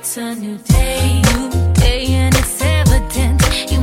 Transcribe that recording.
It's a new day, new day, and it's evident. You